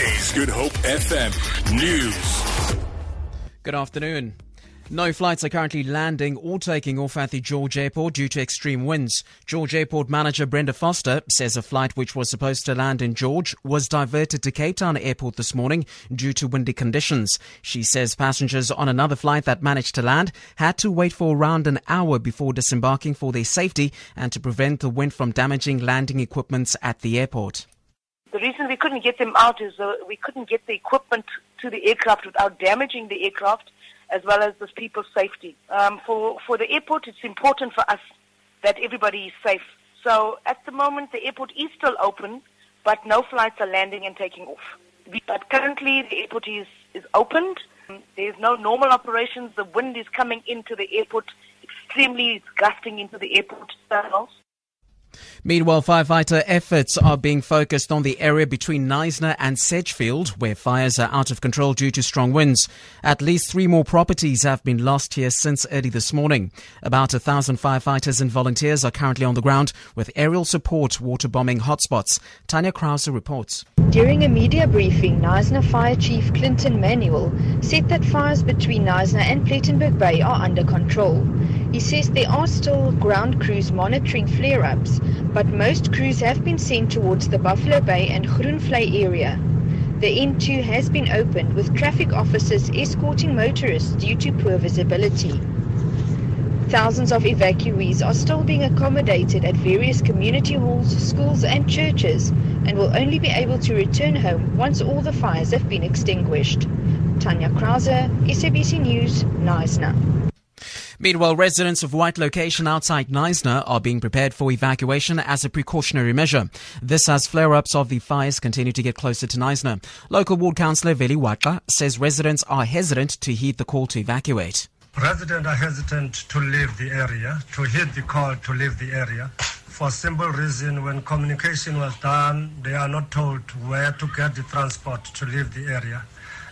Is Good Hope FM News. Good afternoon. No flights are currently landing or taking off at the George Airport due to extreme winds. George Airport manager Brenda Vorster says a flight which was supposed to land in George was diverted to Cape Town Airport this morning due to windy conditions. She says passengers on another flight that managed to land had to wait for around an hour before disembarking for their safety and to prevent the wind from damaging landing equipments at the airport. The reason we couldn't get them out is uh, we couldn't get the equipment to the aircraft without damaging the aircraft as well as the people's safety. Um, for, for the airport, it's important for us that everybody is safe. So at the moment, the airport is still open, but no flights are landing and taking off. But currently, the airport is, is opened. There's no normal operations. The wind is coming into the airport extremely, it's gusting into the airport tunnels. Meanwhile, firefighter efforts are being focused on the area between Knysna and Sedgefield, where fires are out of control due to strong winds. At least three more properties have been lost here since early this morning. About a thousand firefighters and volunteers are currently on the ground with aerial support water bombing hotspots. Tanya Krause reports. During a media briefing, Knysna Fire Chief Clinton Manuel said that fires between Knysna and Plettenberg Bay are under control. He says there are still ground crews monitoring flare-ups, but most crews have been sent towards the Buffalo Bay and Groenvlei area. The N2 has been opened with traffic officers escorting motorists due to poor visibility. Thousands of evacuees are still being accommodated at various community halls, schools and churches and will only be able to return home once all the fires have been extinguished. Tanya Krause, SABC News, Knysna. Meanwhile, residents of White Location outside Knysna are being prepared for evacuation as a precautionary measure. This as flare-ups of the fires continue to get closer to Knysna. Local ward councillor Veli Watla says residents are hesitant to heed the call to evacuate. Residents are hesitant to leave the area, to heed the call to leave the area. For simple reason, when communication was done, they are not told where to get the transport to leave the area.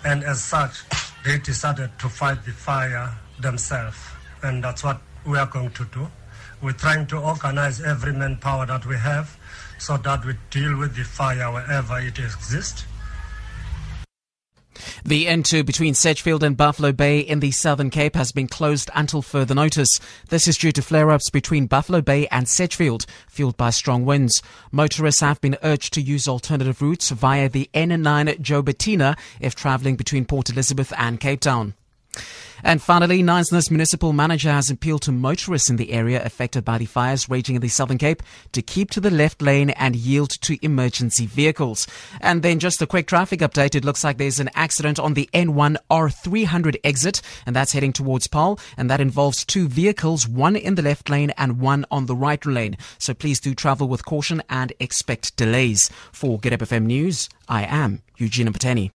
And as such, they decided to fight the fire themselves and that's what we are going to do. We're trying to organize every manpower that we have so that we deal with the fire wherever it exists. The N2 between Sedgefield and Buffalo Bay in the Southern Cape has been closed until further notice. This is due to flare-ups between Buffalo Bay and Sedgefield, fueled by strong winds. Motorists have been urged to use alternative routes via the N9 Joubertina if travelling between Port Elizabeth and Cape Town. And finally, Knysna's municipal manager has appealed to motorists in the area affected by the fires raging in the Southern Cape to keep to the left lane and yield to emergency vehicles. And then just a quick traffic update. It looks like there's an accident on the N1 R300 exit, and that's heading towards Paarl, and that involves two vehicles, one in the left lane and one on the right lane. So please do travel with caution and expect delays. For Good FM News, I am Eugene Pateni.